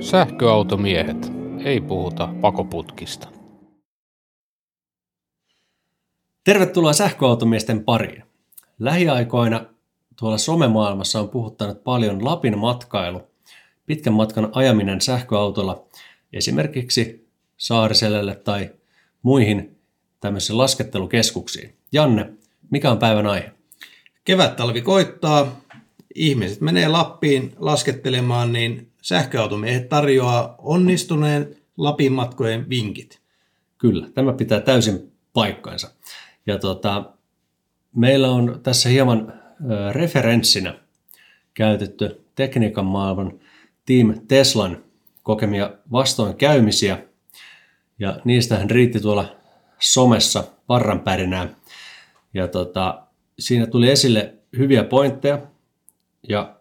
Sähköautomiehet. Ei puhuta pakoputkista. Tervetuloa sähköautomiesten pariin. Lähiaikoina tuolla somemaailmassa on puhuttanut paljon Lapin matkailu, pitkän matkan ajaminen sähköautolla esimerkiksi Saariselälle tai muihin tämmöisiin laskettelukeskuksiin. Janne, mikä on päivän aihe? Kevät talvi koittaa, ihmiset menee Lappiin laskettelemaan, niin sähköautomiehet tarjoaa onnistuneen Lapin matkojen vinkit. Kyllä, tämä pitää täysin paikkaansa. Ja tota, meillä on tässä hieman referenssinä käytetty tekniikan maailman Team Teslan kokemia vastoinkäymisiä, ja niistähän riitti tuolla somessa varranpärinää. Ja tota, siinä tuli esille hyviä pointteja, ja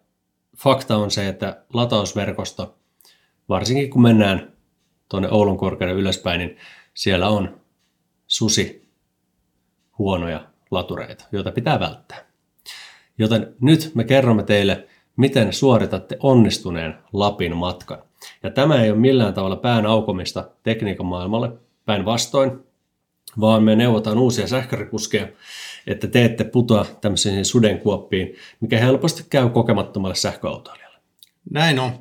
fakta on se, että latausverkosto, varsinkin kun mennään tuonne Oulun korkeuden ylöspäin, niin siellä on susi huonoja latureita, joita pitää välttää. Joten nyt me kerromme teille, miten suoritatte onnistuneen Lapin matkan. Ja tämä ei ole millään tavalla pään aukomista tekniikan maailmalle, päinvastoin, vaan me neuvotaan uusia sähkörikuskeja, että te ette putoa tämmöisiin sudenkuoppiin, mikä helposti käy kokemattomalle sähköautoilijalle. Näin on.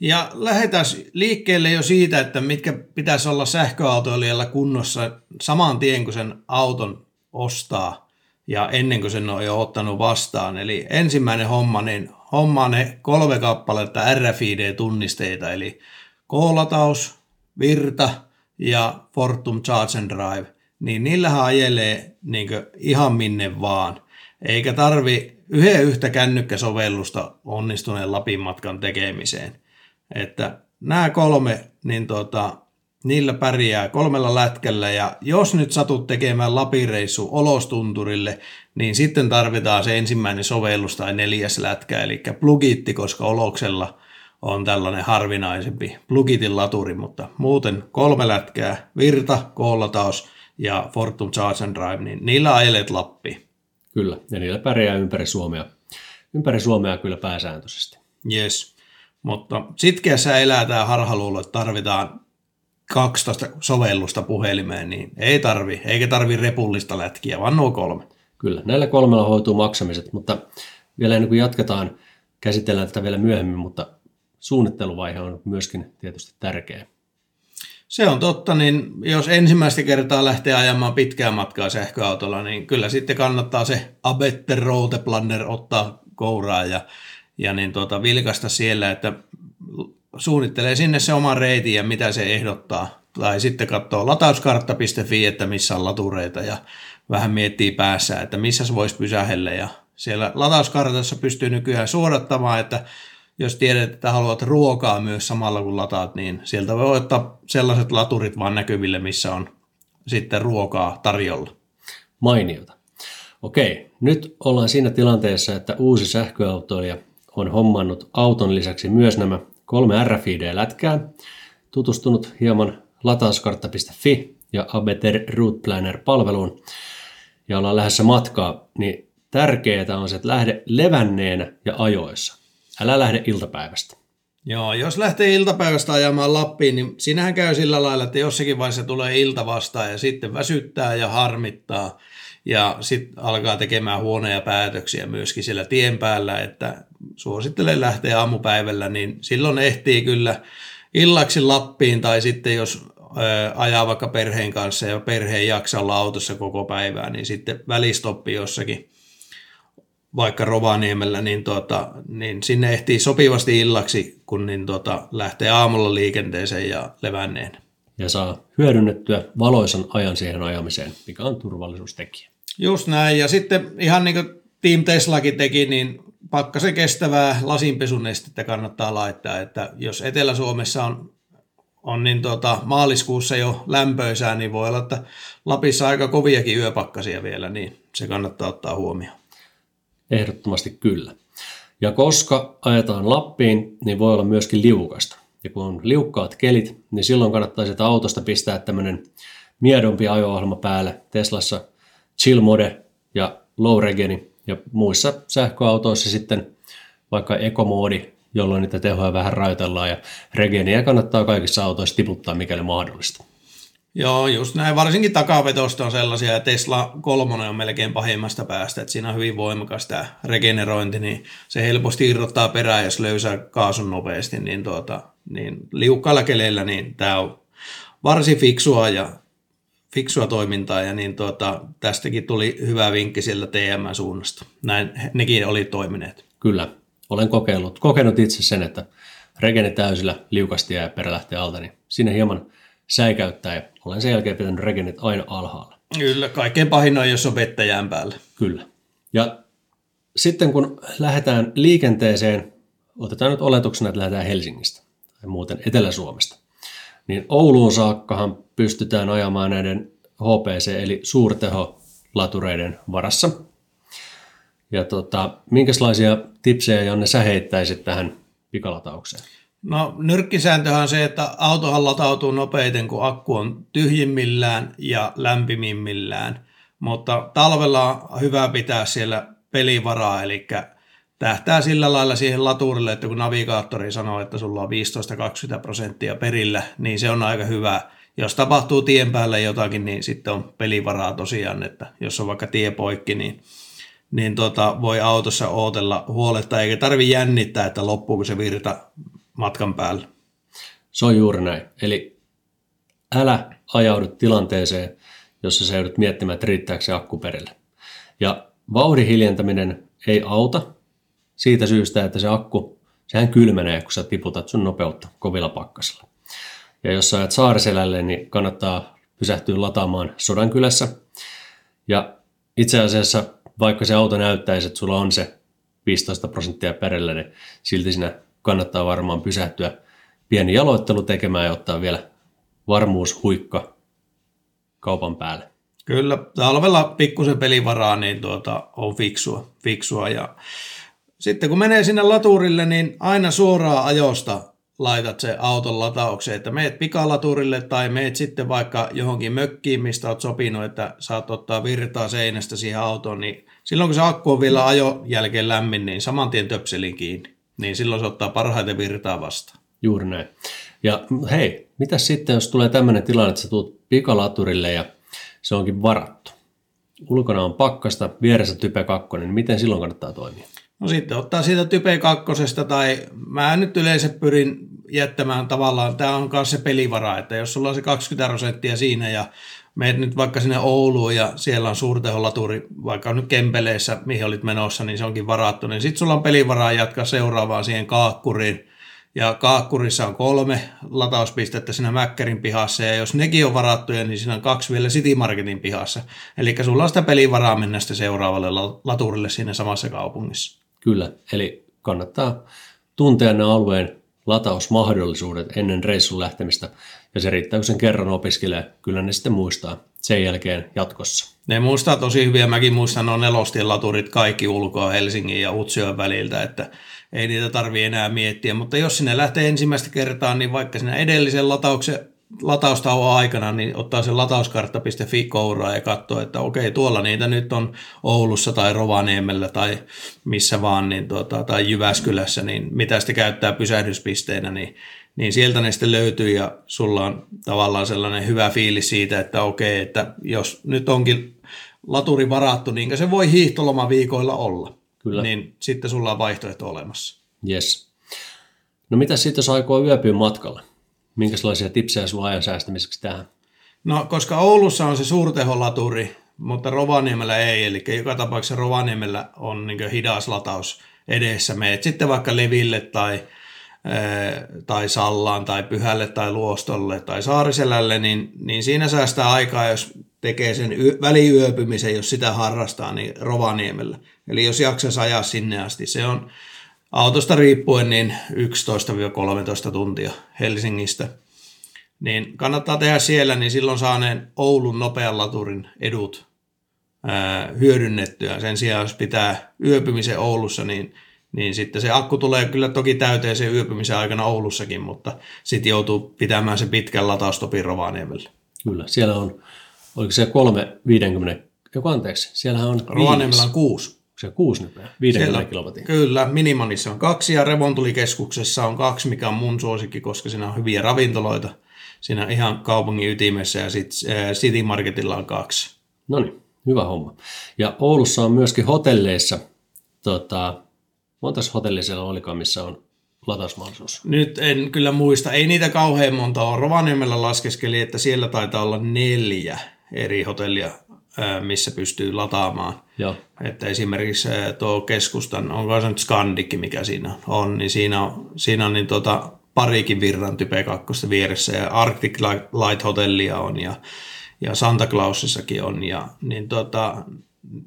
Ja lähdetään liikkeelle jo siitä, että mitkä pitäisi olla sähköautoilijalla kunnossa saman tien, kun sen auton ostaa ja ennen kuin sen on jo ottanut vastaan. Eli ensimmäinen homma, niin hommaa ne kolme kappaletta RFID-tunnisteita, eli koolataus, virta ja Fortum Charge and Drive, niin niillähän ajelee niin ihan minne vaan. Eikä tarvi yhden yhtä kännykkäsovellusta onnistuneen Lapin matkan tekemiseen. Että nämä kolme, niin tota, niillä pärjää kolmella lätkällä ja jos nyt satut tekemään lapireissu olostunturille, niin sitten tarvitaan se ensimmäinen sovellus tai neljäs lätkä, eli plugitti, koska oloksella on tällainen harvinaisempi plugitin laturi, mutta muuten kolme lätkää, virta, koolataus ja Fortum Charge and Drive, niin niillä ajelet Lappi. Kyllä, ja niillä pärjää ympäri Suomea, ympäri Suomea kyllä pääsääntöisesti. Yes. Mutta sitkeässä elää tämä harhaluulo, että tarvitaan 12 sovellusta puhelimeen, niin ei tarvi, eikä tarvi repullista lätkiä, vaan nuo kolme. Kyllä, näillä kolmella hoituu maksamiset, mutta vielä ennen kuin jatketaan, käsitellään tätä vielä myöhemmin, mutta suunnitteluvaihe on myöskin tietysti tärkeä. Se on totta, niin jos ensimmäistä kertaa lähtee ajamaan pitkää matkaa sähköautolla, niin kyllä sitten kannattaa se Abette Routeplanner ottaa kouraa ja, ja niin tuota, vilkasta siellä, että suunnittelee sinne se oman reitin ja mitä se ehdottaa. Tai sitten katsoo latauskartta.fi, että missä on latureita ja vähän miettii päässä, että missä se voisi pysähellä. Ja siellä latauskartassa pystyy nykyään suodattamaan, että jos tiedät, että haluat ruokaa myös samalla kun lataat, niin sieltä voi ottaa sellaiset laturit vaan näkyville, missä on sitten ruokaa tarjolla. Mainiota. Okei, nyt ollaan siinä tilanteessa, että uusi sähköautoilija on hommannut auton lisäksi myös nämä kolme RFID-lätkää, tutustunut hieman latauskartta.fi ja Abeter Route Planner-palveluun ja ollaan lähdössä matkaa, niin tärkeää on se, että lähde levänneenä ja ajoissa. Älä lähde iltapäivästä. Joo, jos lähtee iltapäivästä ajamaan Lappiin, niin sinähän käy sillä lailla, että jossakin vaiheessa tulee ilta vastaan ja sitten väsyttää ja harmittaa ja sitten alkaa tekemään huonoja päätöksiä myöskin siellä tien päällä, että suosittelen lähteä aamupäivällä, niin silloin ehtii kyllä illaksi Lappiin tai sitten jos ajaa vaikka perheen kanssa ja perhe ei jaksa olla autossa koko päivää, niin sitten välistoppi jossakin vaikka Rovaniemellä, niin, tuota, niin sinne ehtii sopivasti illaksi, kun niin tuota, lähtee aamulla liikenteeseen ja levänneen. Ja saa hyödynnettyä valoisan ajan siihen ajamiseen, mikä on turvallisuustekijä. Just näin, ja sitten ihan niin kuin Team Teslakin teki, niin pakkasen kestävää lasinpesunestettä kannattaa laittaa, että jos Etelä-Suomessa on, on niin tuota, maaliskuussa jo lämpöisää, niin voi olla, että Lapissa aika koviakin yöpakkasia vielä, niin se kannattaa ottaa huomioon. Ehdottomasti kyllä. Ja koska ajetaan Lappiin, niin voi olla myöskin liukasta. Ja kun on liukkaat kelit, niin silloin kannattaa sitä autosta pistää tämmöinen miedompi ajo-ohjelma päälle. Teslassa Chill Mode ja Low Regeni ja muissa sähköautoissa sitten vaikka ekomoodi jolloin niitä tehoja vähän rajoitellaan ja regeeniä kannattaa kaikissa autoissa tiputtaa mikäli mahdollista. Joo, just näin. Varsinkin takavetosta on sellaisia, ja Tesla 3 on melkein pahimmasta päästä, että siinä on hyvin voimakas tämä regenerointi, niin se helposti irrottaa perään, jos löysää kaasun nopeasti, niin, tuota, niin liukkailla keleillä, niin tämä on varsin fiksua ja fiksua toimintaa, ja niin tuota, tästäkin tuli hyvä vinkki sieltä TM-suunnasta. Näin nekin oli toimineet. Kyllä, olen kokeillut, kokenut itse sen, että regeni täysillä liukasti ja perä lähtee alta, niin sinne hieman säikäyttää ja olen sen jälkeen pitänyt regenit aina alhaalla. Kyllä, kaikkein pahin on, jos on vettä jään päällä. Kyllä. Ja sitten kun lähdetään liikenteeseen, otetaan nyt oletuksena, että lähdetään Helsingistä tai muuten Etelä-Suomesta, niin Ouluun saakkahan pystytään ajamaan näiden HPC eli suurteho-latureiden varassa. Ja tota, minkälaisia tipsejä, Janne, sä heittäisit tähän pikalataukseen? No nyrkkisääntöhän on se, että autohan latautuu nopeiten, kun akku on tyhjimmillään ja lämpimimmillään. Mutta talvella on hyvä pitää siellä pelivaraa, eli tähtää sillä lailla siihen laturille, että kun navigaattori sanoo, että sulla on 15-20 prosenttia perillä, niin se on aika hyvä. Jos tapahtuu tien päällä jotakin, niin sitten on pelivaraa tosiaan, että jos on vaikka tie poikki, niin, niin tota, voi autossa ootella huoletta, eikä tarvi jännittää, että loppuuko se virta matkan päällä. Se on juuri näin. Eli älä ajaudu tilanteeseen, jossa sä joudut miettimään, että riittääkö se akku perille. Ja vauhdin hiljentäminen ei auta siitä syystä, että se akku, sehän kylmenee, kun sä tiputat sun nopeutta kovilla pakkasilla. Ja jos sä ajat Saariselälle, niin kannattaa pysähtyä lataamaan Sodankylässä. Ja itse asiassa, vaikka se auto näyttäisi, että sulla on se 15 prosenttia perillä, niin silti sinä kannattaa varmaan pysähtyä pieni jaloittelu tekemään ja ottaa vielä varmuushuikka kaupan päälle. Kyllä, talvella pikkusen pelivaraa niin tuota, on fiksua, fiksua. Ja sitten kun menee sinne laturille, niin aina suoraan ajosta laitat se auton lataukseen, että meet pikalaturille tai meet sitten vaikka johonkin mökkiin, mistä olet sopinut, että saat ottaa virtaa seinästä siihen autoon, niin silloin kun se akku on vielä ajo jälkeen lämmin, niin saman tien töpselin kiinni niin silloin se ottaa parhaiten virtaa vastaan. Juuri näin. Ja hei, mitä sitten, jos tulee tämmöinen tilanne, että sä tulet pikalaturille ja se onkin varattu? Ulkona on pakkasta, vieressä type 2, niin miten silloin kannattaa toimia? No sitten ottaa siitä type 2 tai mä nyt yleensä pyrin jättämään tavallaan, tämä on myös se pelivara, että jos sulla on se 20 prosenttia siinä ja meet nyt vaikka sinne Ouluun ja siellä on suurteholaturi, vaikka nyt Kempeleissä, mihin olit menossa, niin se onkin varattu, niin sitten sulla on pelivaraa jatkaa seuraavaan siihen kaakkuriin. Ja kaakkurissa on kolme latauspistettä siinä Mäkkärin pihassa, ja jos nekin on varattuja, niin siinä on kaksi vielä City Marketin pihassa. Eli sulla on sitä pelivaraa mennä sitten seuraavalle laturille siinä samassa kaupungissa. Kyllä, eli kannattaa tuntea ne alueen latausmahdollisuudet ennen reissun lähtemistä, ja se riittää, kun sen kerran opiskelee, kyllä ne sitten muistaa sen jälkeen jatkossa. Ne muistaa tosi hyvin, mäkin muistan nuo nelostien laturit kaikki ulkoa Helsingin ja Utsioon väliltä, että ei niitä tarvii enää miettiä, mutta jos sinne lähtee ensimmäistä kertaa, niin vaikka sinä edellisen latauksen lataustauon aikana, niin ottaa sen latauskartta.fi kouraa ja katsoo, että okei, tuolla niitä nyt on Oulussa tai Rovaniemellä tai missä vaan, niin tuota, tai Jyväskylässä, niin mitä sitten käyttää pysähdyspisteenä, niin, niin sieltä ne sitten löytyy ja sulla on tavallaan sellainen hyvä fiilis siitä, että okei, että jos nyt onkin laturi varattu, niin se voi hiihtolomaviikoilla olla, Kyllä. niin sitten sulla on vaihtoehto olemassa. Yes. No mitä sitten, jos aikoo yöpyä matkalla? Minkälaisia tipsejä sulla ajan säästämiseksi tähän? No, koska Oulussa on se suurteholaturi, mutta Rovaniemellä ei, eli joka tapauksessa Rovaniemellä on niin hidas lataus edessä. Meet sitten vaikka Leville tai, tai Sallaan tai Pyhälle tai Luostolle tai Saariselälle, niin, niin siinä säästää aikaa, jos tekee sen yö, väliyöpymisen, jos sitä harrastaa, niin Rovaniemellä. Eli jos jaksaisi ajaa sinne asti, se on autosta riippuen niin 11-13 tuntia Helsingistä. Niin kannattaa tehdä siellä, niin silloin saaneen Oulun nopean laturin edut ää, hyödynnettyä. Sen sijaan, jos pitää yöpymisen Oulussa, niin, niin sitten se akku tulee kyllä toki täyteen sen yöpymisen aikana Oulussakin, mutta sitten joutuu pitämään se pitkän lataustopin Rovaniemelle. Kyllä, siellä on, oliko se 350, joku anteeksi, siellä on Rovaniemellä on kuusi. Se kuusi nykyään, 50 Siellä-. Kyllä, Minimanissa on kaksi ja Revontulikeskuksessa on kaksi, mikä on mun suosikki, koska siinä on hyviä ravintoloita. Siinä ihan kaupungin ytimessä ja sitten City Marketilla on kaksi. No niin, hyvä homma. Ja Oulussa on myöskin hotelleissa, tota, montas hotellia siellä olikaan, missä on latausmahdollisuus? Nyt en kyllä muista, ei niitä kauhean monta ole. Rovaniemellä laskeskeli, että siellä taitaa olla neljä eri hotellia, ää, missä pystyy lataamaan. Joo. Että esimerkiksi ää, tuo keskustan, onko se nyt Skandikki, mikä siinä on, niin siinä on, siinä on niin tota, parikin virran Type 2 vieressä ja Arctic Light Hotellia on ja, ja Santa Clausissakin on ja niin, tota,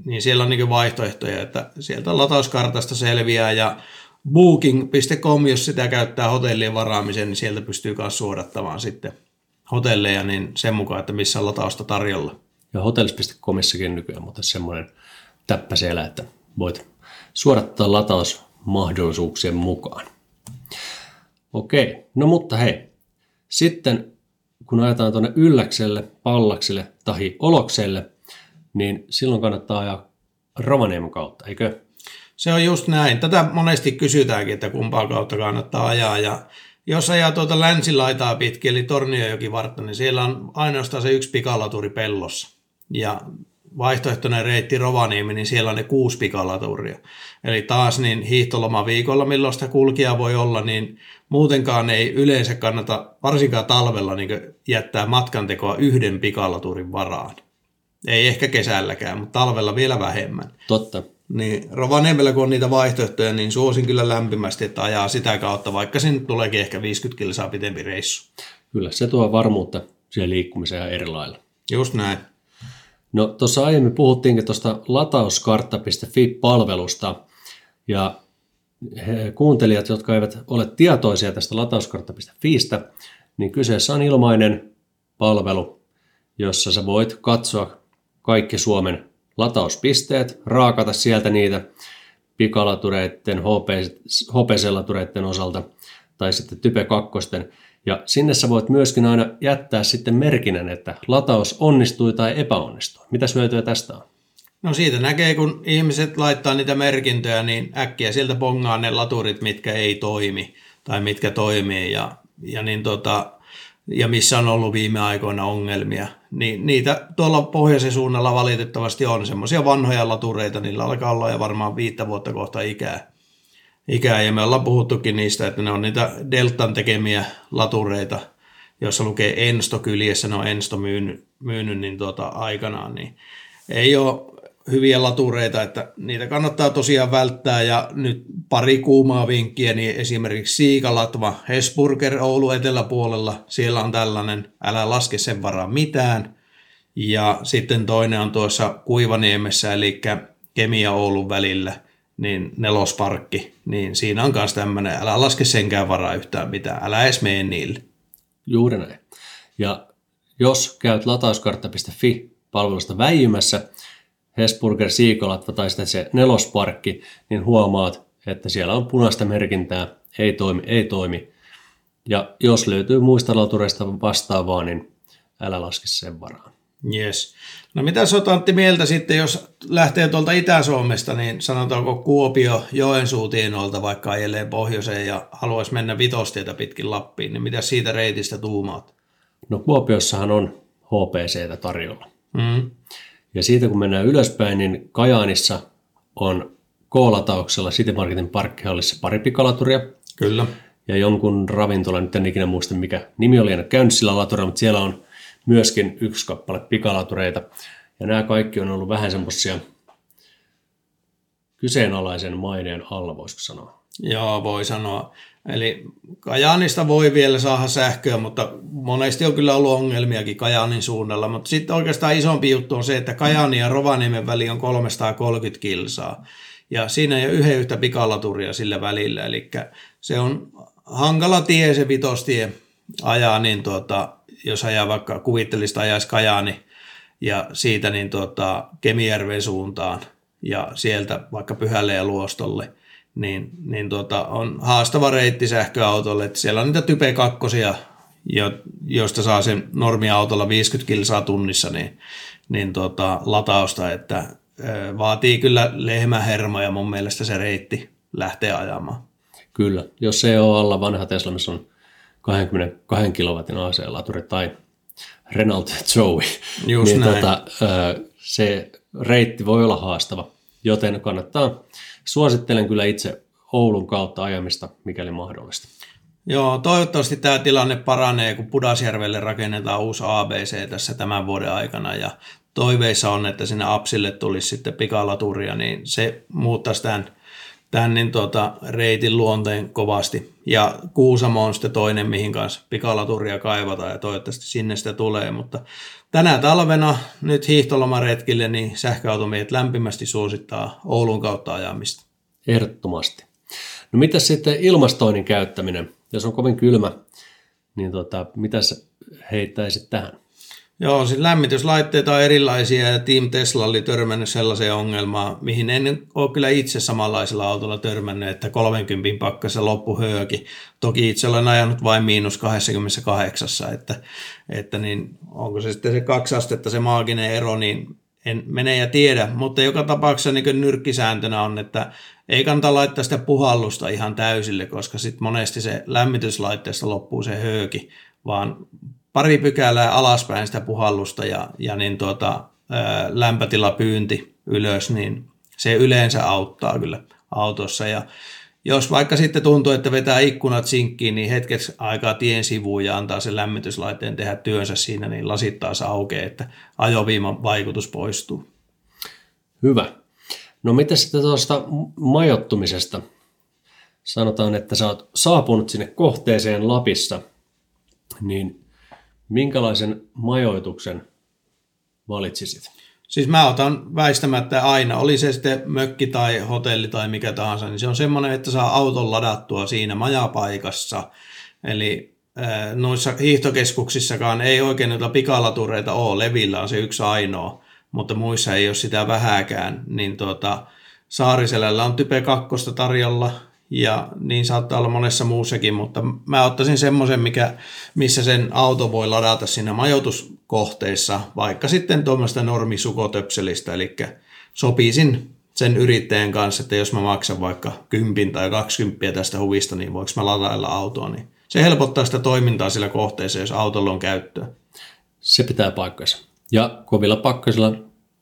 niin siellä on niin vaihtoehtoja, että sieltä latauskartasta selviää ja booking.com, jos sitä käyttää hotellien varaamiseen, niin sieltä pystyy myös suodattamaan sitten hotelleja niin sen mukaan, että missä on latausta tarjolla. Ja hotels.comissakin nykyään, mutta semmoinen täppä siellä, että voit suodattaa latausmahdollisuuksien mukaan. Okei, no mutta hei, sitten kun ajetaan tuonne Ylläkselle, Pallakselle tai Olokselle, niin silloin kannattaa ajaa Rovaniemen kautta, eikö? Se on just näin. Tätä monesti kysytäänkin, että kumpaa kautta kannattaa ajaa. Ja jos ajaa tuota länsilaitaa pitkin, eli Torniojoki vartta, niin siellä on ainoastaan se yksi pikalaturi pellossa. Ja vaihtoehtoinen reitti Rovaniemi, niin siellä on ne kuusi pikalaturia. Eli taas niin hiihtolomaviikolla, milloin sitä kulkija voi olla, niin muutenkaan ei yleensä kannata, varsinkaan talvella, niin jättää matkantekoa yhden pikalaturin varaan. Ei ehkä kesälläkään, mutta talvella vielä vähemmän. Totta. Niin Rovaniemellä, kun on niitä vaihtoehtoja, niin suosin kyllä lämpimästi, että ajaa sitä kautta, vaikka sinne tuleekin ehkä 50 kilsaa pitempi reissu. Kyllä, se tuo varmuutta siihen liikkumiseen ihan eri lailla. Just näin. No tuossa aiemmin puhuttiinkin tuosta latauskartta.fi-palvelusta ja kuuntelijat, jotka eivät ole tietoisia tästä latauskartta.fiistä, niin kyseessä on ilmainen palvelu, jossa sä voit katsoa kaikki Suomen latauspisteet, raakata sieltä niitä pikalatureiden, HPC-latureiden osalta tai sitten Type 2. Ja sinne sä voit myöskin aina jättää sitten merkinnän, että lataus onnistui tai epäonnistui. Mitä hyötyä tästä on? No siitä näkee, kun ihmiset laittaa niitä merkintöjä, niin äkkiä sieltä pongaa ne laturit, mitkä ei toimi tai mitkä toimii ja, ja, niin tota, ja missä on ollut viime aikoina ongelmia. Niin niitä tuolla pohjoisen suunnalla valitettavasti on semmoisia vanhoja latureita, niillä alkaa olla jo varmaan viittä vuotta kohta ikää. Ikää. Ja me ollaan puhuttukin niistä, että ne on niitä Deltan tekemiä latureita, jossa lukee Ensto kyljessä, ne on Ensto myynyt, myynyt niin tuota aikanaan, niin ei ole hyviä latureita, että niitä kannattaa tosiaan välttää ja nyt pari kuumaa vinkkiä, niin esimerkiksi Siikalatva, Hesburger Oulu eteläpuolella, siellä on tällainen, älä laske sen varaan mitään. Ja sitten toinen on tuossa Kuivaniemessä, eli Kemia Oulun välillä, niin nelosparkki, niin siinä on myös tämmöinen, älä laske senkään varaa yhtään mitään, älä edes mene niille. Juuri näin. Ja jos käyt latauskartta.fi-palvelusta väijymässä, Hesburger Siikolatva tai sitten se nelosparkki, niin huomaat, että siellä on punaista merkintää, ei toimi, ei toimi. Ja jos löytyy muista latureista vastaavaa, niin älä laske sen varaan. Yes. No mitä sä Antti mieltä sitten, jos lähtee tuolta Itä-Suomesta, niin sanotaanko Kuopio Joensuu tienoilta vaikka ajelee pohjoiseen ja haluaisi mennä vitostietä pitkin Lappiin, niin mitä siitä reitistä tuumaat? No Kuopiossahan on HPCtä tarjolla. Mm. Ja siitä kun mennään ylöspäin, niin Kajaanissa on K-latauksella City Marketin parkkihallissa pari pikalaturia. Kyllä. Ja jonkun ravintola, nyt en ikinä muista mikä nimi oli, en ole käynyt sillä laturilla, mutta siellä on myöskin yksi kappale pikalatureita. Ja nämä kaikki on ollut vähän semmoisia kyseenalaisen maineen alla, voisiko sanoa. Joo, voi sanoa. Eli Kajaanista voi vielä saada sähköä, mutta monesti on kyllä ollut ongelmiakin Kajaanin suunnalla. Mutta sitten oikeastaan isompi juttu on se, että Kajaanin ja Rovaniemen väli on 330 kilsaa. Ja siinä ei ole yhden yhtä pikalaturia sillä välillä. Eli se on hankala tie se vitostie ajaa, niin tuota, jos ajaa vaikka kuvittelista ajaisi Kajaani ja siitä niin tuota, Kemijärven suuntaan ja sieltä vaikka Pyhälle ja Luostolle – niin, niin tuota, on haastava reitti sähköautolle. Että siellä on niitä Type 2, jo, joista saa sen normiautolla 50 kilsaa tunnissa, niin, niin tuota, latausta, että vaatii kyllä lehmähermoja mun mielestä se reitti lähtee ajamaan. Kyllä, jos se on alla vanha Tesla, missä on 22 kilowatin AC-laturi tai Renault Zoe, Just niin näin. tota, se reitti voi olla haastava, joten kannattaa, suosittelen kyllä itse Oulun kautta ajamista, mikäli mahdollista. Joo, toivottavasti tämä tilanne paranee, kun Pudasjärvelle rakennetaan uusi ABC tässä tämän vuoden aikana ja toiveissa on, että sinne Apsille tulisi sitten pikalaturia, niin se muuttaisi tämän, tämän niin tuota, reitin luonteen kovasti. Ja Kuusamo on sitten toinen, mihin kanssa pikalaturia kaivataan ja toivottavasti sinne sitä tulee, mutta tänä talvena nyt hiihtolomaretkille niin sähköautomiehet lämpimästi suosittaa Oulun kautta ajamista. Ehdottomasti. No mitä sitten ilmastoinnin käyttäminen? Jos on kovin kylmä, niin tota, mitä heittäisit tähän? Joo, siis lämmityslaitteita on erilaisia ja Team Tesla oli törmännyt sellaiseen ongelmaan, mihin en ole kyllä itse samanlaisella autolla törmännyt, että 30 pakkassa loppu hööki. Toki itse olen ajanut vain miinus 28, että, että niin, onko se sitten se kaksi astetta se maaginen ero, niin en mene ja tiedä, mutta joka tapauksessa niin nyrkkisääntönä on, että ei kannata laittaa sitä puhallusta ihan täysille, koska sitten monesti se lämmityslaitteesta loppuu se hööki, vaan pari pykälää alaspäin sitä puhallusta ja, ja niin tuota, lämpötilapyynti ylös, niin se yleensä auttaa kyllä autossa. Ja jos vaikka sitten tuntuu, että vetää ikkunat sinkkiin, niin hetkeksi aikaa tien sivuun ja antaa sen lämmityslaitteen tehdä työnsä siinä, niin lasit taas aukeaa, että ajoviiman vaikutus poistuu. Hyvä. No mitä sitten tuosta majoittumisesta? Sanotaan, että sä oot saapunut sinne kohteeseen Lapissa, niin minkälaisen majoituksen valitsisit? Siis mä otan väistämättä aina, oli se sitten mökki tai hotelli tai mikä tahansa, niin se on semmoinen, että saa auton ladattua siinä majapaikassa. Eli noissa hiihtokeskuksissakaan ei oikein noita pikalatureita ole, levillä on se yksi ainoa, mutta muissa ei ole sitä vähäkään. Niin tuota, Saariselällä on Type 2 tarjolla, ja niin saattaa olla monessa muussakin, mutta mä ottaisin semmoisen, mikä, missä sen auto voi ladata siinä majoituskohteissa, vaikka sitten tuommoista normisukotepselistä, eli sopisin sen yrittäjän kanssa, että jos mä maksan vaikka 10 tai 20 tästä huvista, niin voiko mä ladailla autoa, niin se helpottaa sitä toimintaa sillä kohteessa, jos autolla on käyttöä. Se pitää paikkansa. Ja kovilla pakkasilla,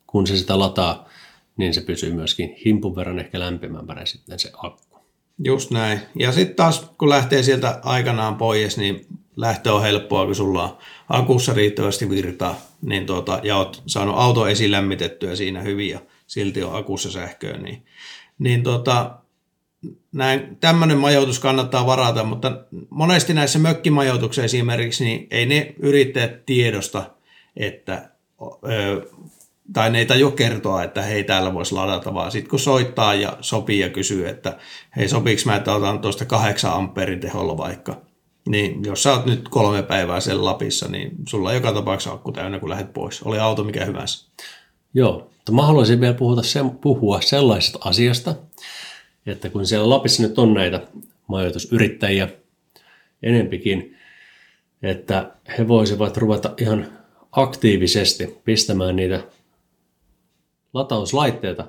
kun se sitä lataa, niin se pysyy myöskin himpun verran ehkä lämpimämpänä sitten se akku. Just näin. Ja sitten taas, kun lähtee sieltä aikanaan pois, niin lähtö on helppoa, kun sulla on akussa riittävästi virtaa, niin tuota, ja oot saanut auto esilämmitettyä siinä hyvin ja silti on akussa sähköä, niin, niin tuota, näin, tämmöinen majoitus kannattaa varata, mutta monesti näissä mökkimajoituksissa esimerkiksi, niin ei ne yrittäjät tiedosta, että ö, tai ne ei tajua kertoa, että hei täällä voisi ladata, vaan sitten kun soittaa ja sopii ja kysyy, että hei sopiiko mä, että otan tuosta 8 amperin teholla vaikka, niin jos sä oot nyt kolme päivää sen Lapissa, niin sulla on joka tapauksessa akku täynnä, kun lähdet pois. Oli auto mikä hyvänsä. Joo, mutta mä haluaisin vielä puhuta, se, puhua sellaisesta asiasta, että kun siellä Lapissa nyt on näitä majoitusyrittäjiä enempikin, että he voisivat ruveta ihan aktiivisesti pistämään niitä latauslaitteita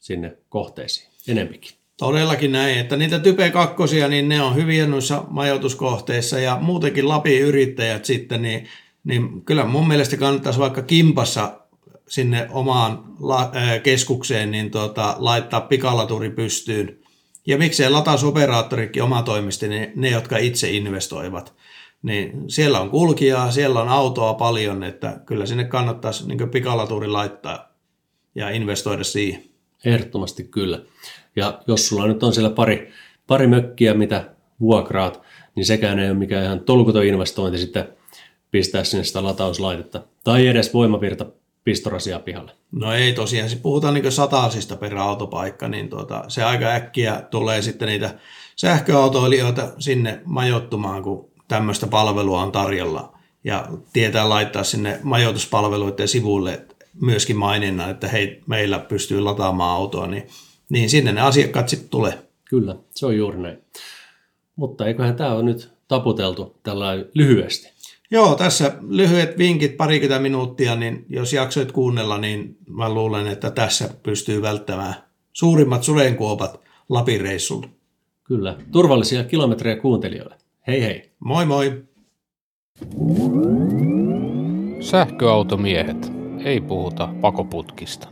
sinne kohteisiin enempikin. Todellakin näin, että niitä Type 2, niin ne on hyviä noissa majoituskohteissa ja muutenkin Lapin yrittäjät sitten, niin, niin kyllä mun mielestä kannattaisi vaikka kimpassa sinne omaan la, ää, keskukseen niin tota, laittaa pikalaturi pystyyn. Ja miksei latausoperaattorikin omatoimisesti, niin ne, jotka itse investoivat. Niin siellä on kulkijaa, siellä on autoa paljon, että kyllä sinne kannattaisi niin pikalaturi laittaa ja investoida siihen. Ehdottomasti kyllä. Ja jos sulla nyt on siellä pari, pari mökkiä, mitä vuokraat, niin sekään ei ole mikään ihan tolkuton investointi sitten pistää sinne sitä latauslaitetta. Tai edes voimavirta pistorasia pihalle. No ei tosiaan, siis puhutaan niin sataasista per autopaikka, niin tuota, se aika äkkiä tulee sitten niitä sähköautoilijoita sinne majoittumaan, kun tämmöistä palvelua on tarjolla. Ja tietää laittaa sinne majoituspalveluiden sivuille myöskin maininnan, että hei, meillä pystyy lataamaan autoa, niin, niin sinne ne asiakkaat sitten tulee. Kyllä, se on juuri näin. Mutta eiköhän tämä ole nyt taputeltu tällä lyhyesti. Joo, tässä lyhyet vinkit, parikymmentä minuuttia, niin jos jaksoit kuunnella, niin mä luulen, että tässä pystyy välttämään suurimmat sudenkuopat Lapin reissulla. Kyllä. Turvallisia kilometrejä kuuntelijoille. Hei hei. Moi moi! Sähköautomiehet. Ei puhuta pakoputkista.